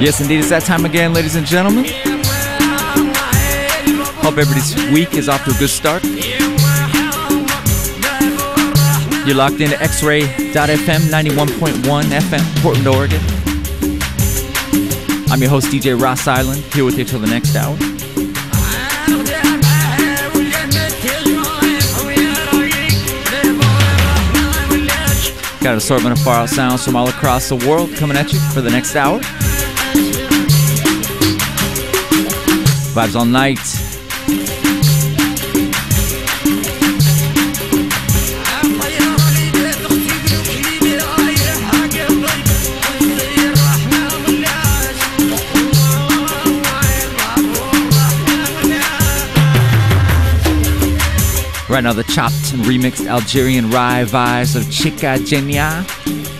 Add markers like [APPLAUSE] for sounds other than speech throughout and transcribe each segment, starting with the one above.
Yes, indeed, it's that time again, ladies and gentlemen. Hope everybody's week is off to a good start. You're locked into X-Ray.FM 91.1 FM, Portland, Oregon. I'm your host, DJ Ross Island, here with you till the next hour. Got an assortment of far out sounds from all across the world coming at you for the next hour. Vibes all night. Right now, the chopped and remixed Algerian rai vibes of Cheikha Djenia.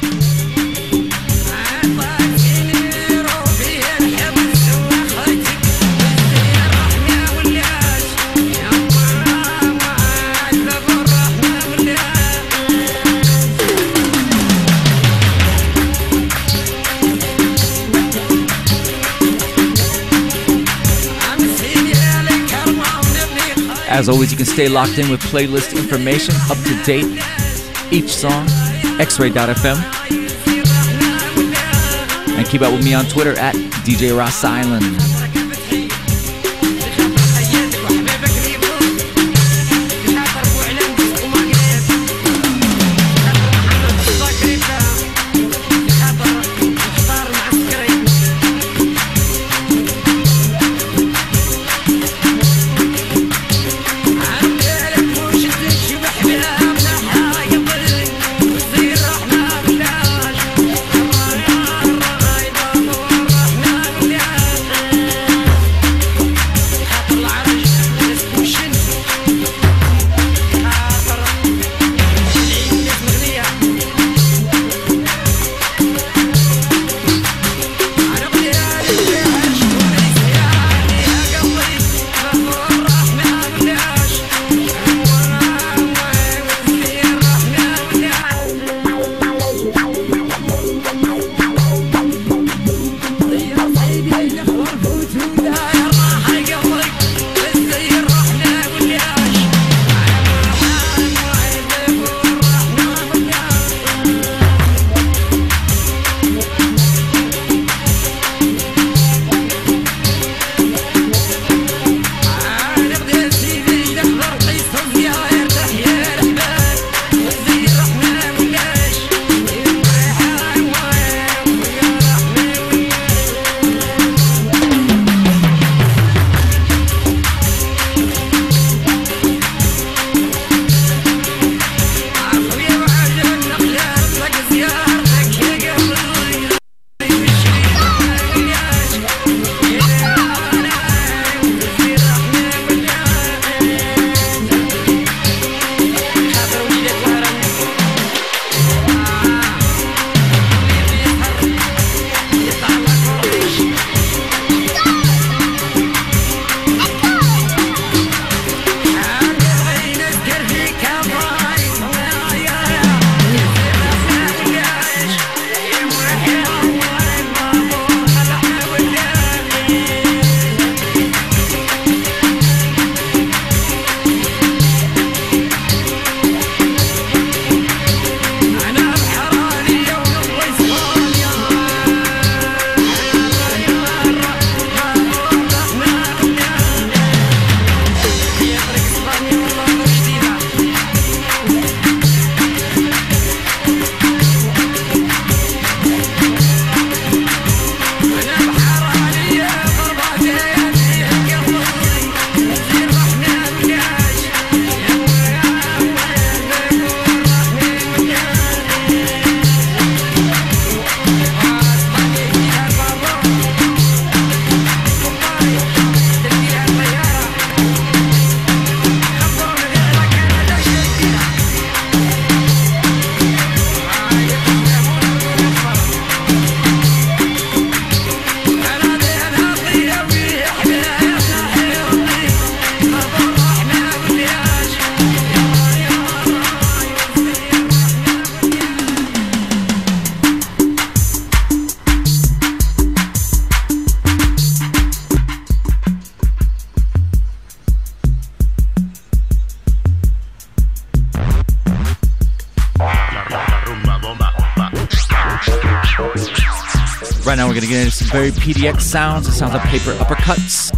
As always, you can stay locked in with playlist information up to date. Each song, xray.fm. And keep up with me on Twitter at DJ Ross Island. Very sounds. The sounds of paper uppercuts.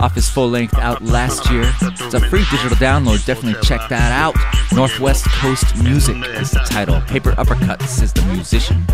Off his full length out last year. It's a free digital download. Definitely check that out. Northwest Coast Music is the title. Paper Uppercuts is the musician.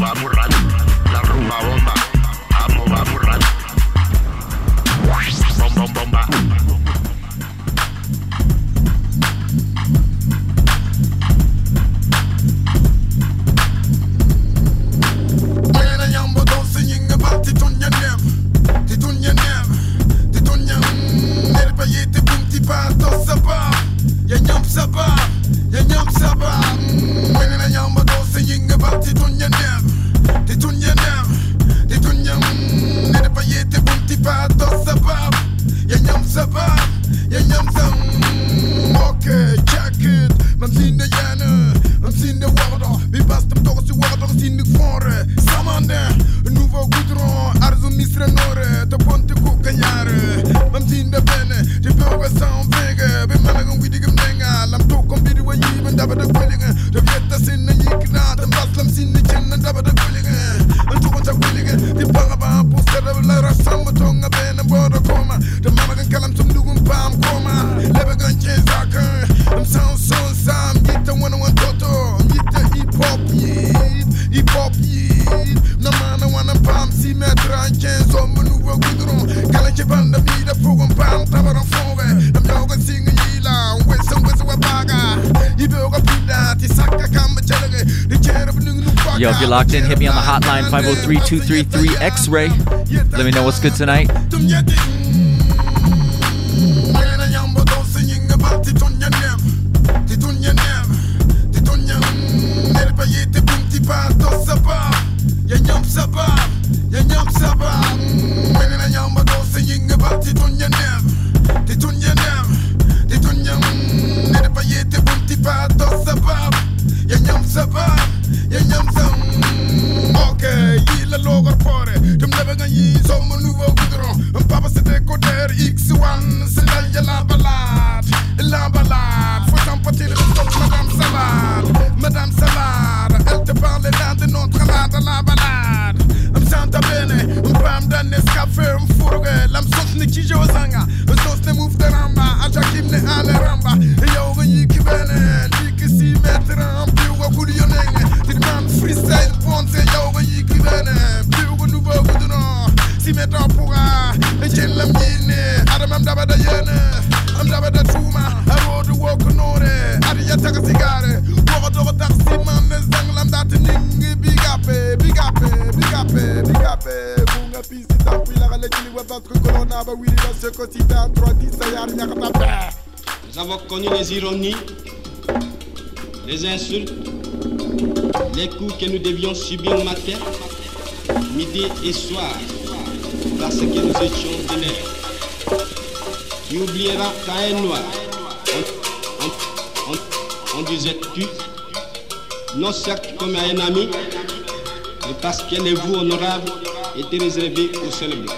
vamos rápido. Locked in, hit me on the hotline 503 233 X Ray. Let me know what's good tonight. ironies, les insultes, les coups que nous devions subir matin, midi et soir, parce que nous étions de l'air. Qui qu'à un noir, on, on, on, disait tu, non certes comme à un ami, mais parce que les vous honorables étaient réservés aux célèbres.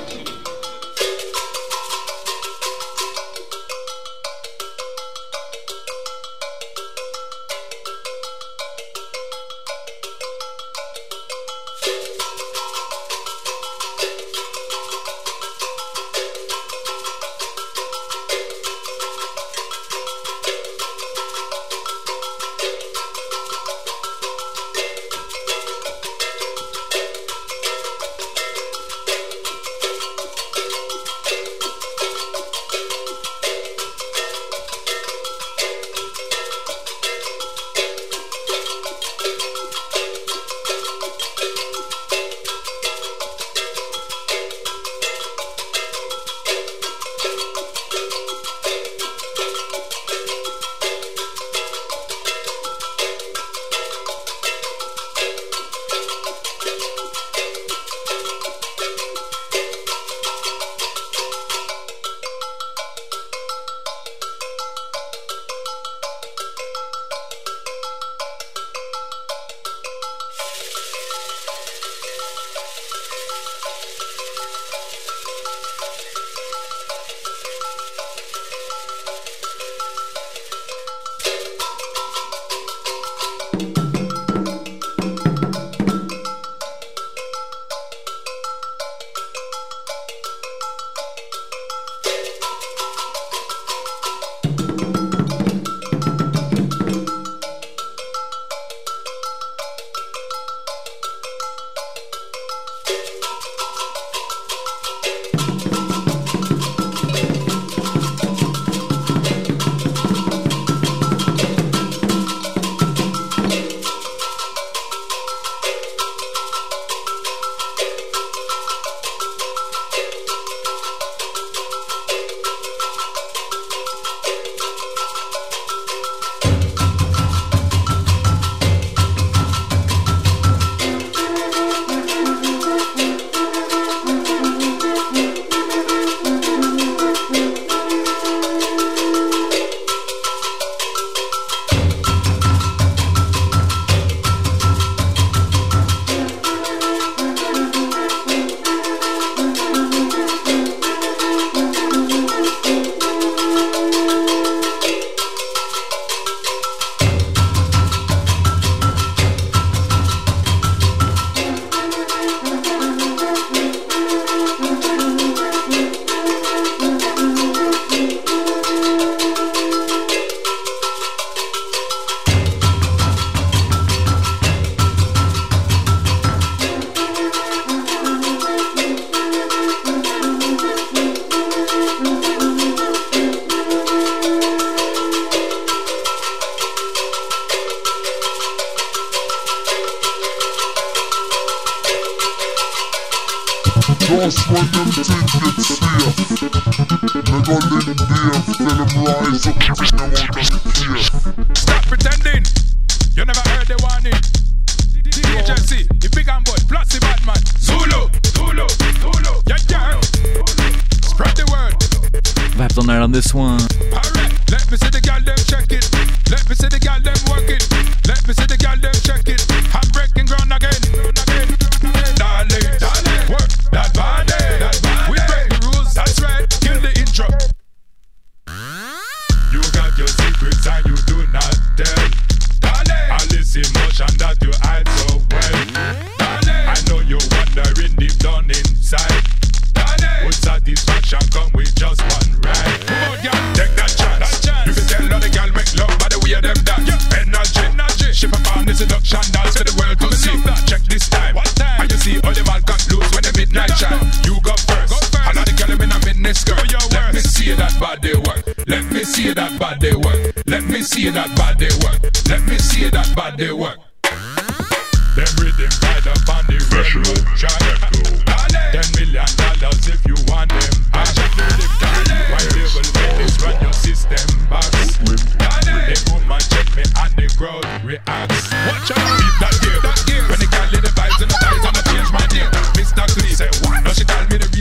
me. Let me see that body work. Let me see that body work. Let me see that body work. Let me see that body work.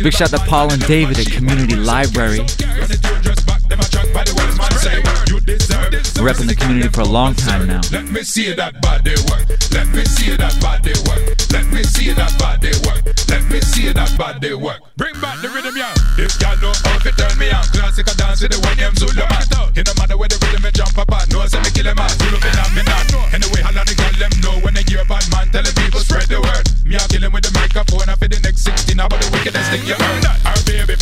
Big shout to Paul and David at Community Library. Repping the community for a long time now. Let me see that body work. Let me see that body work. Let me see that body work. Let me see that body work. Bring back the rhythm, yeah. This y'all know how to turn me on. Classical dance with the one them Zulu man. It no matter where the rhythm and jump apart. No, say me kill him out. Zulu me not, me not. 16, I about the wickedest thing you heard Our baby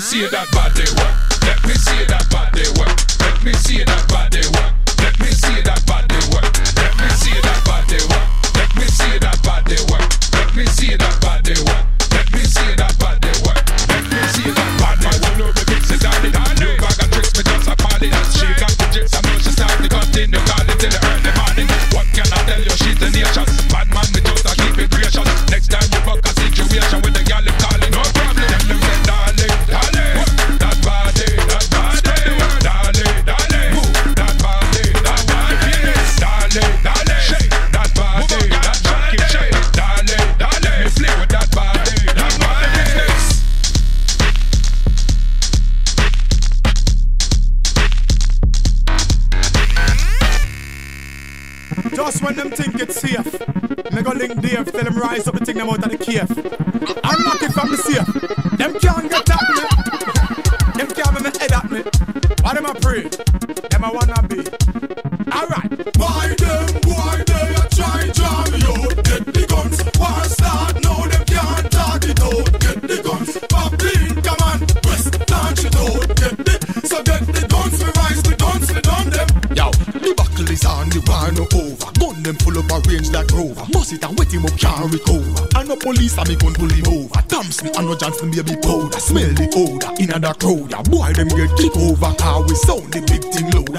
see that body work.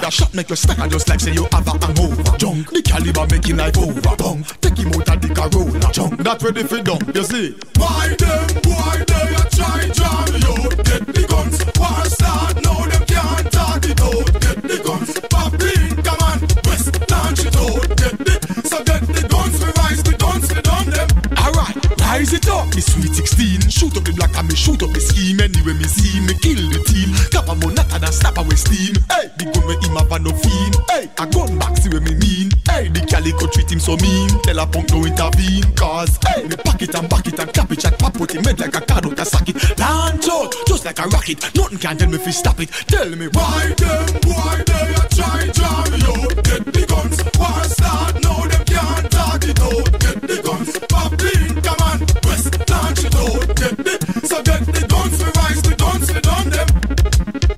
a shot make you stagger just like say you have a hangover. Junk, the caliber making life over. Bunk, take him out of the corona. Junk, that ready for dump, you see. put him head like a card, carrot, a socket. Plant out, just like a rocket. Nothing can tell me if he stop it. Tell me why them, why they a try try out. Get the guns, war start. Now them can't talk it out. Get the guns, pop the come on. West launch it out. Get the, so get the guns, we rise, the guns, we done them.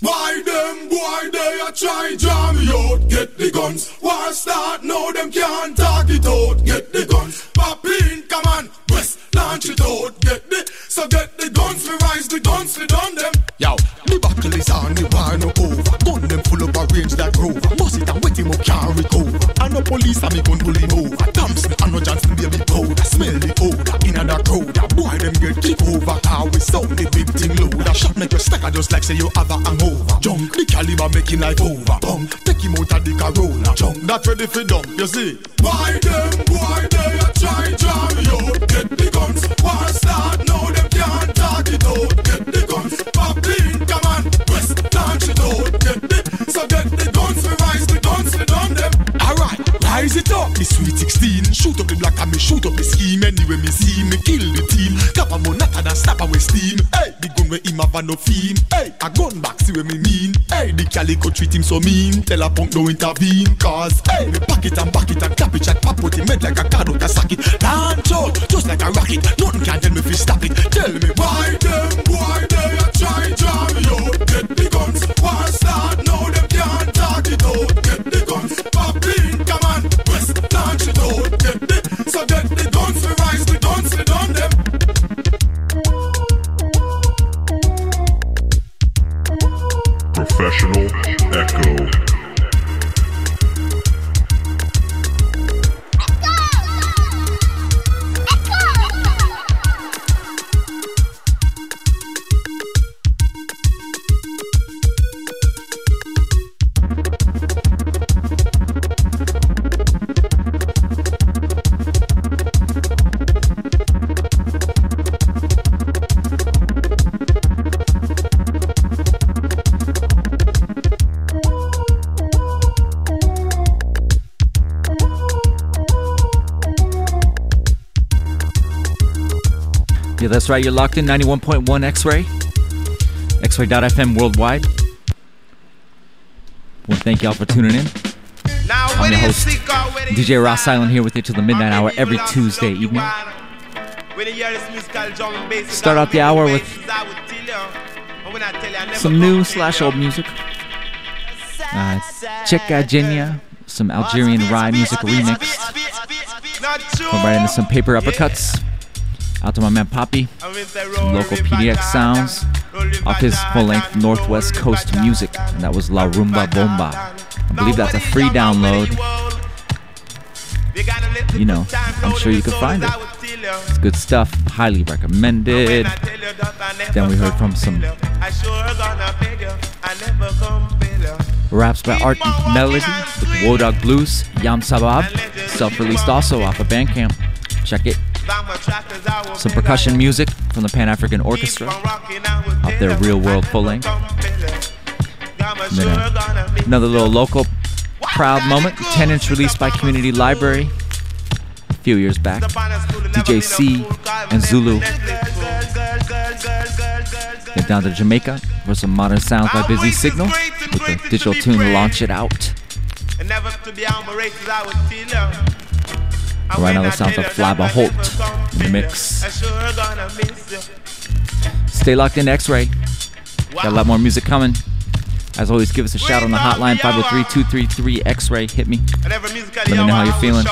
Why them, why they a try jam me out. Get the guns, war start. Now them can't talk it out. Get the police and me gun pull him over. Dumps me and no chance to baby powder. Smell the odor in a dark road. Boy, them get kick over. How we sound the big thing loader. Shot make you stack just like say you have a hangover. Junk, the caliber making life over. Punk, take him out of the corona. Junk, that ready for dump, you see. Why them, why they a try jam you? Get the gun Fuck the sweet 16. Shoot up the black and me shoot up the scheme. Anyway, me see me kill the team. Cap a monata and a snap away steam. Hey, the gun where him have a no theme. Hey, a gun back, see what me mean. Hey, the calico treat him so mean. Tell a punk no intervene. Cause, hey, me pack it and back it and clap it. Chat pop out the med like a carrot and sack it. Launch out, just like a rocket. Nothing can tell me if you stop it. Tell me why them Professional Echo. That's right. You're locked in 91.1 X Ray, X Ray.fm worldwide. Well, thank y'all for tuning in. I'm your host, DJ Ross Island, here with you till the midnight hour every Tuesday evening. Start out the hour with some new slash old music. Uh, Cheikha Djenia, some Algerian rai music remixed. We're right into some paper uppercuts. Out to my man Poppy, some local PDX sounds off his full length Northwest Coast music, and that was La Rumba Bomba. I believe that's a free download. You know, I'm sure you can find it. It's good stuff, highly recommended. Then we heard from some raps by Art Melody with Wodog Blues, Yam Sabaab, self released also off of Bandcamp. Check it. Some percussion music from the Pan African Orchestra off their real world full length. Uh, another little local proud moment 10 inch released by Community Library a few years back. DJ C and Zulu. Get down to Jamaica for some modern sounds by Busy Signal with the digital tune Launch It Out. Right now, the sounds of Flabba Holt in the mix. Stay locked in X Ray. Got a lot more music coming. As always, give us a shout on the hotline 503 233 X Ray. Hit me. Let me know how you're feeling.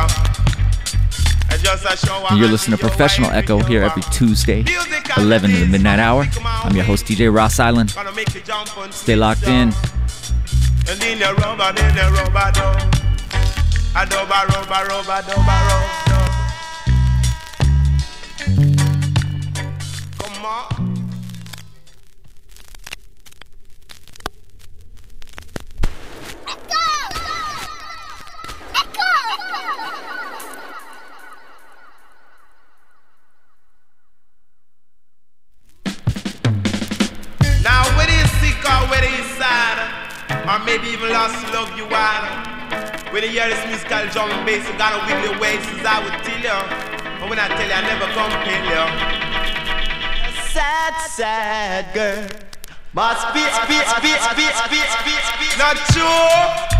And you're listening to Professional Echo here every Tuesday, 11 to the midnight hour. I'm your host, DJ Ross Island. Stay locked in. And in musical drum and bass, you gotta wiggle your waist, as I would tell you. But when I tell you, I never compel you. Sad, sad girl. Must be, be, be, be, be, be, be. Not true.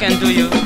Talking to you.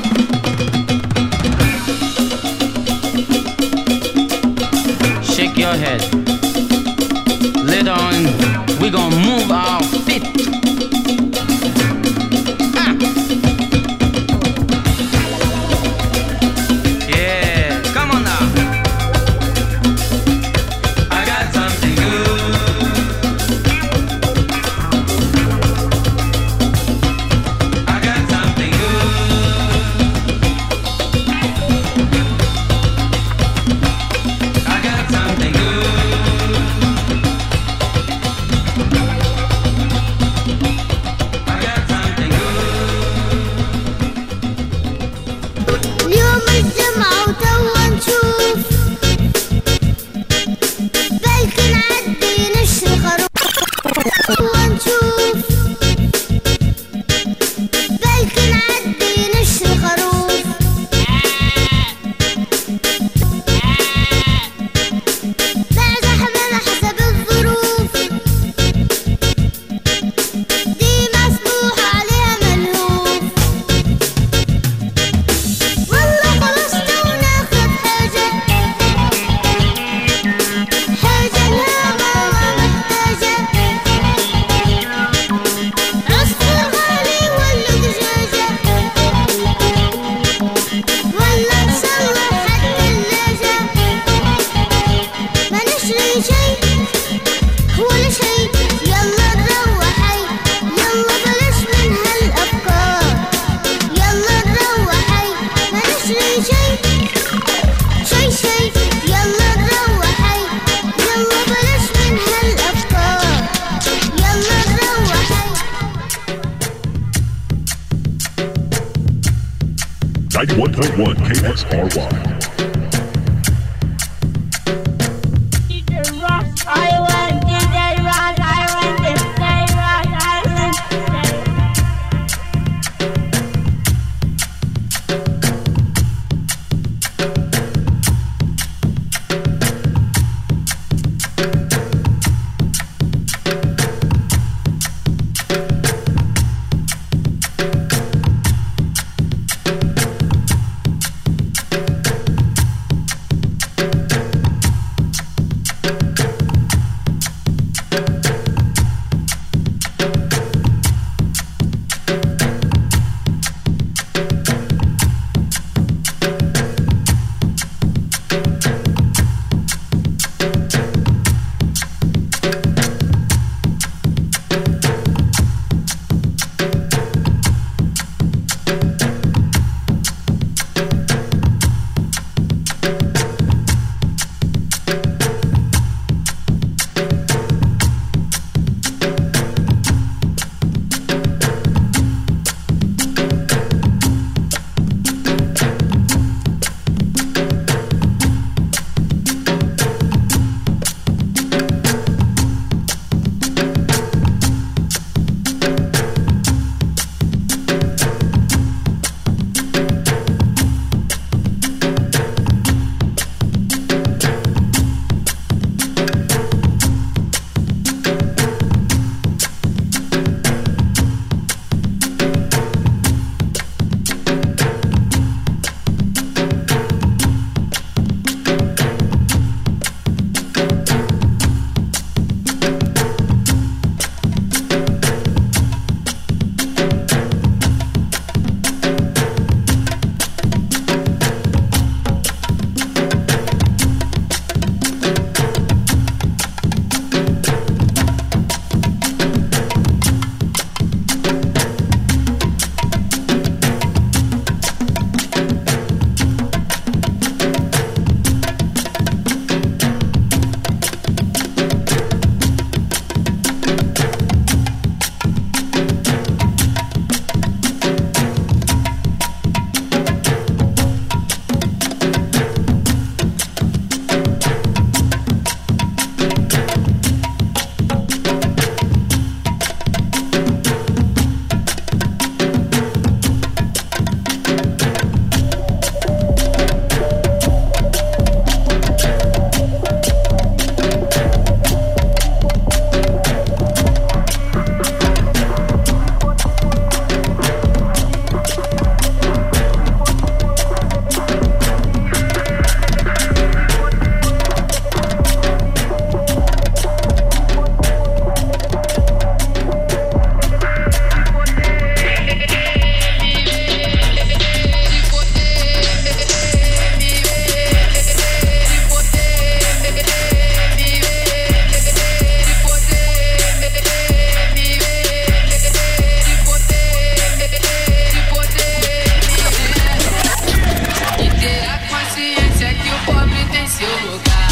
91.1 KXRY. Seu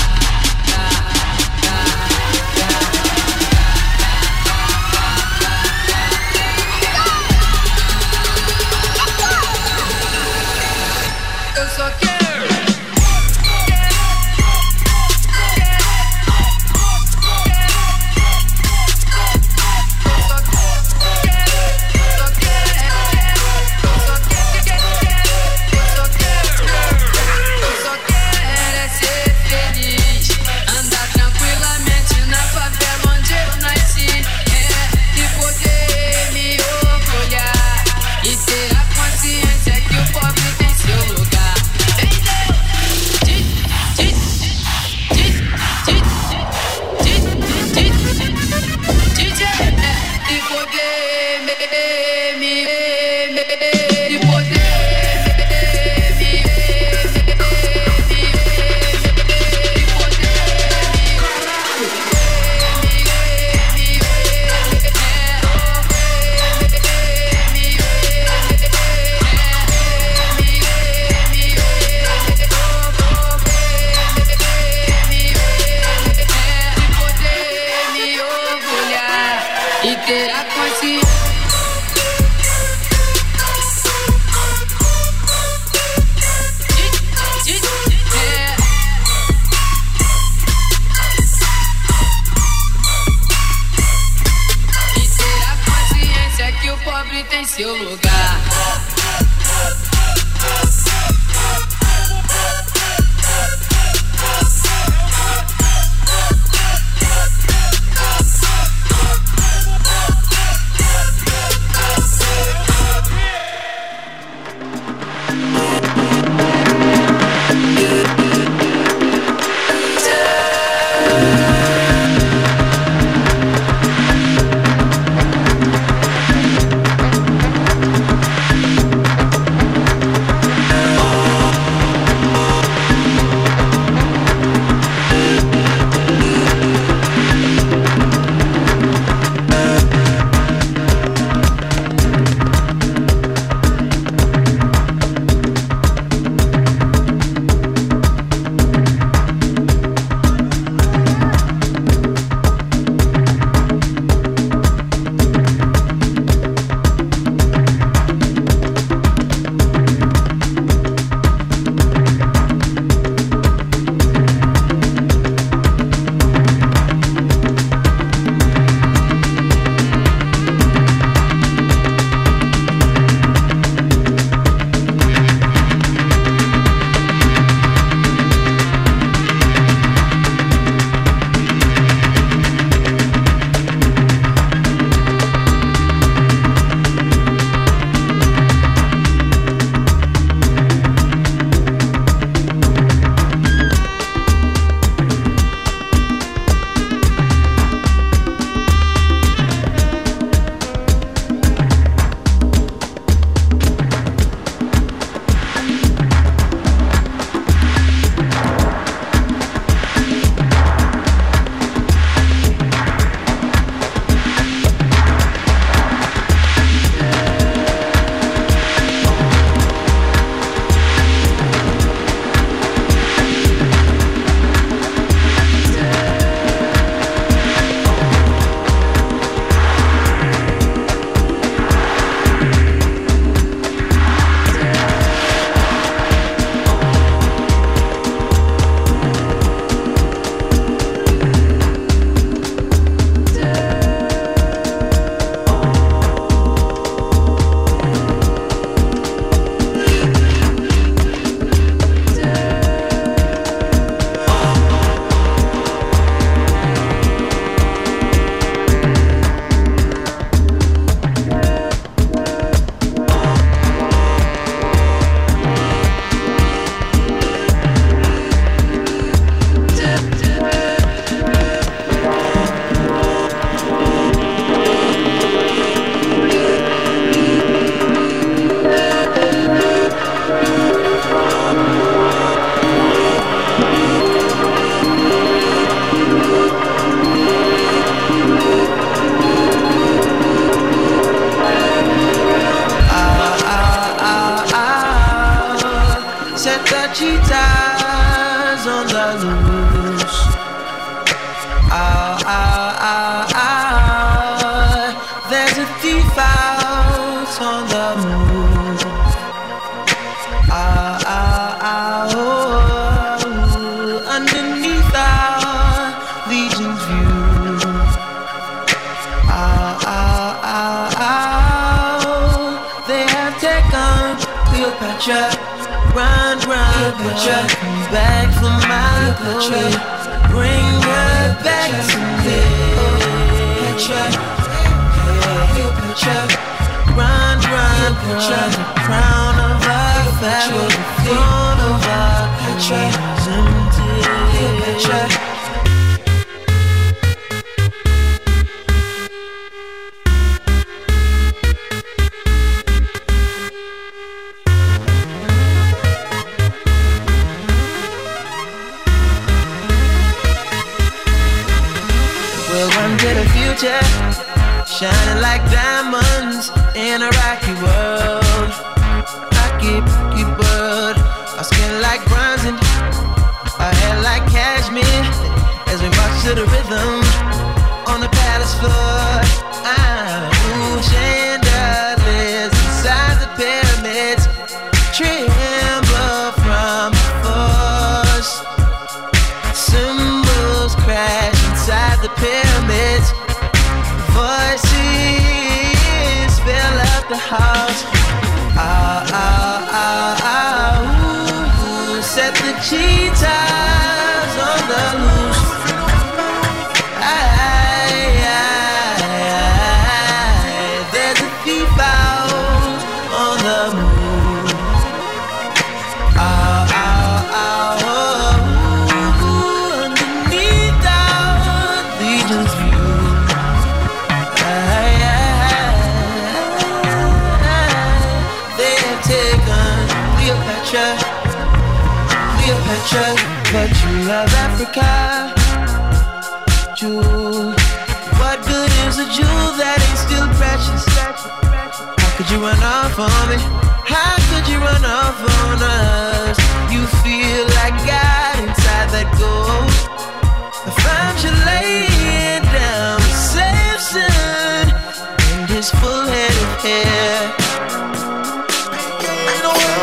hair.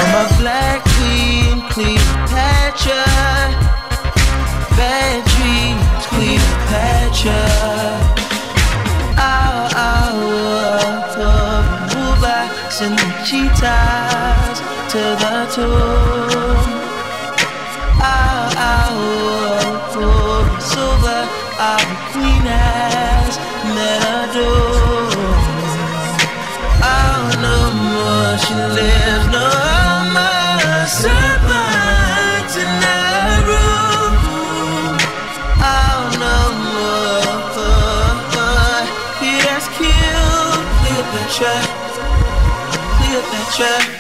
I'm a black queen, Cleopatra. shit.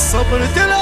الصبر طلع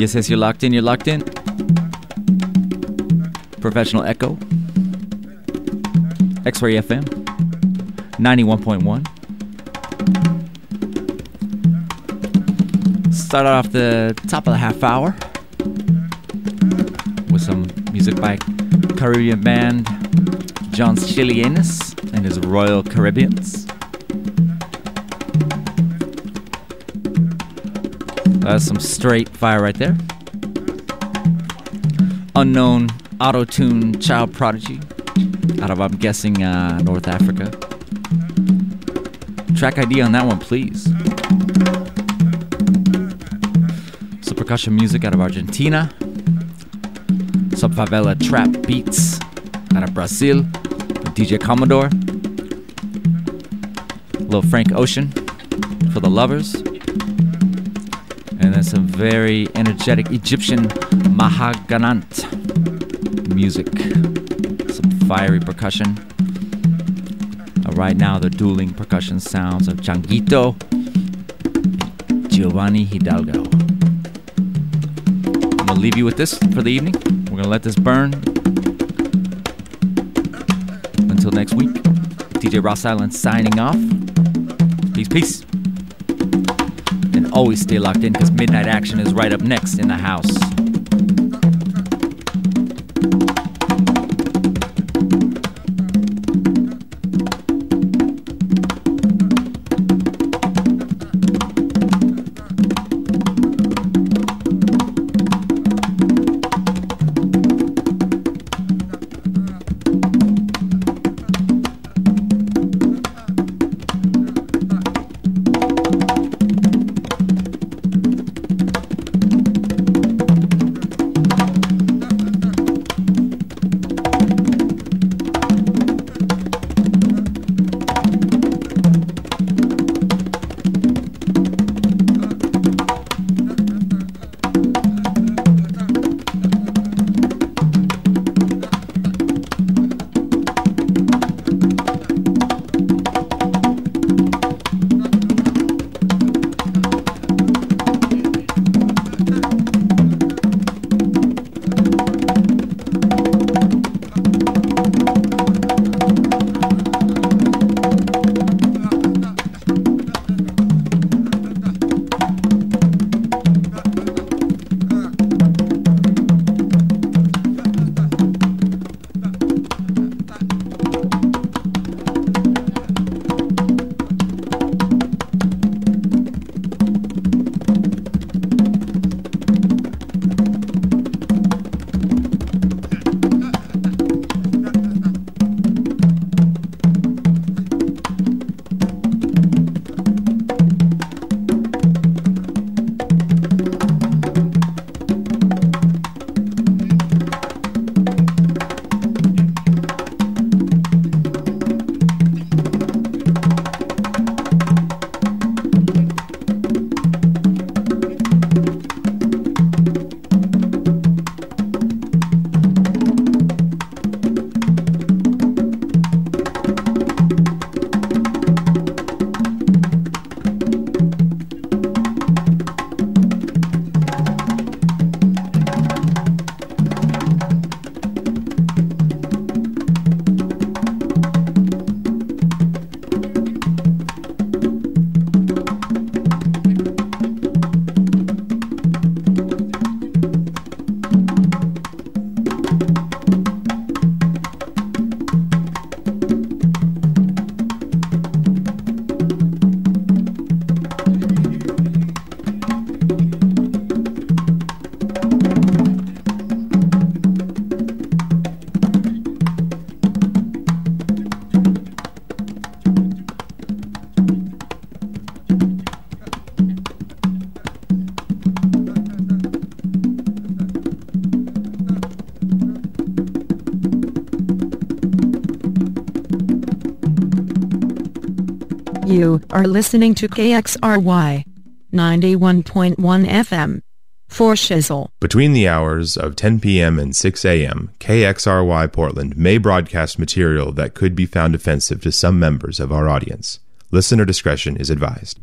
Yes, yes, you're locked in. You're locked in. Professional Echo. X Ray FM. 91.1. Start off the top of the half hour with some music by Caribbean band John Cilianus and his Royal Caribbeans. That's some straight fire right there. Unknown auto tune child prodigy out of, I'm guessing, uh, North Africa. Track ID on that one, please. Some percussion music out of Argentina. Some favela trap beats out of Brazil. DJ Comodore. Little Frank Ocean for the lovers. Very energetic Egyptian Mahraganat music. Some fiery percussion. Uh, right now, the dueling percussion sounds of Changuito Giovanni Hidalgo. I'm gonna leave you with this for the evening. We're gonna let this burn. Until next week, DJ Ross Island signing off. Peace, peace. Always stay locked in because Midnight Action is right up next in the house. Are listening to KXRY 91.1 FM. For Shizzle. Between the hours of 10 p.m. and 6 a.m., KXRY Portland may broadcast material that could be found offensive to some members of our audience. Listener discretion is advised.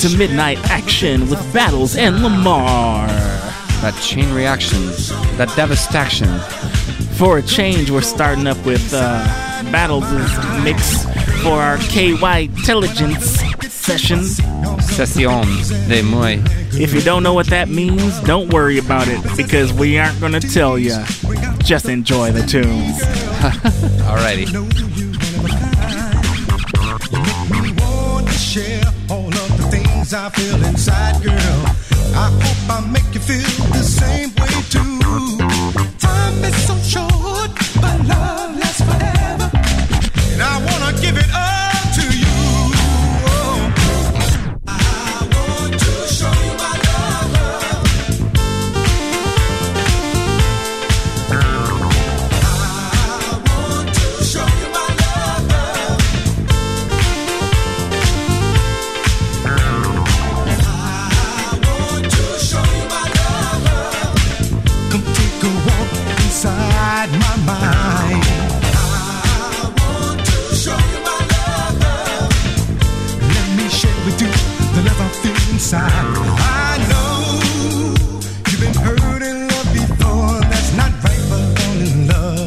To Midnight Action with Battles and Lamar. That chain reaction, that devastation. For a change, we're starting up with uh, Battles' mix for our KY Intelligence session. Session de muy. If you don't know what that means, don't worry about it because we aren't going to tell you. Just enjoy the tunes. [LAUGHS] Alrighty. I feel inside, girl. I hope I make you feel the same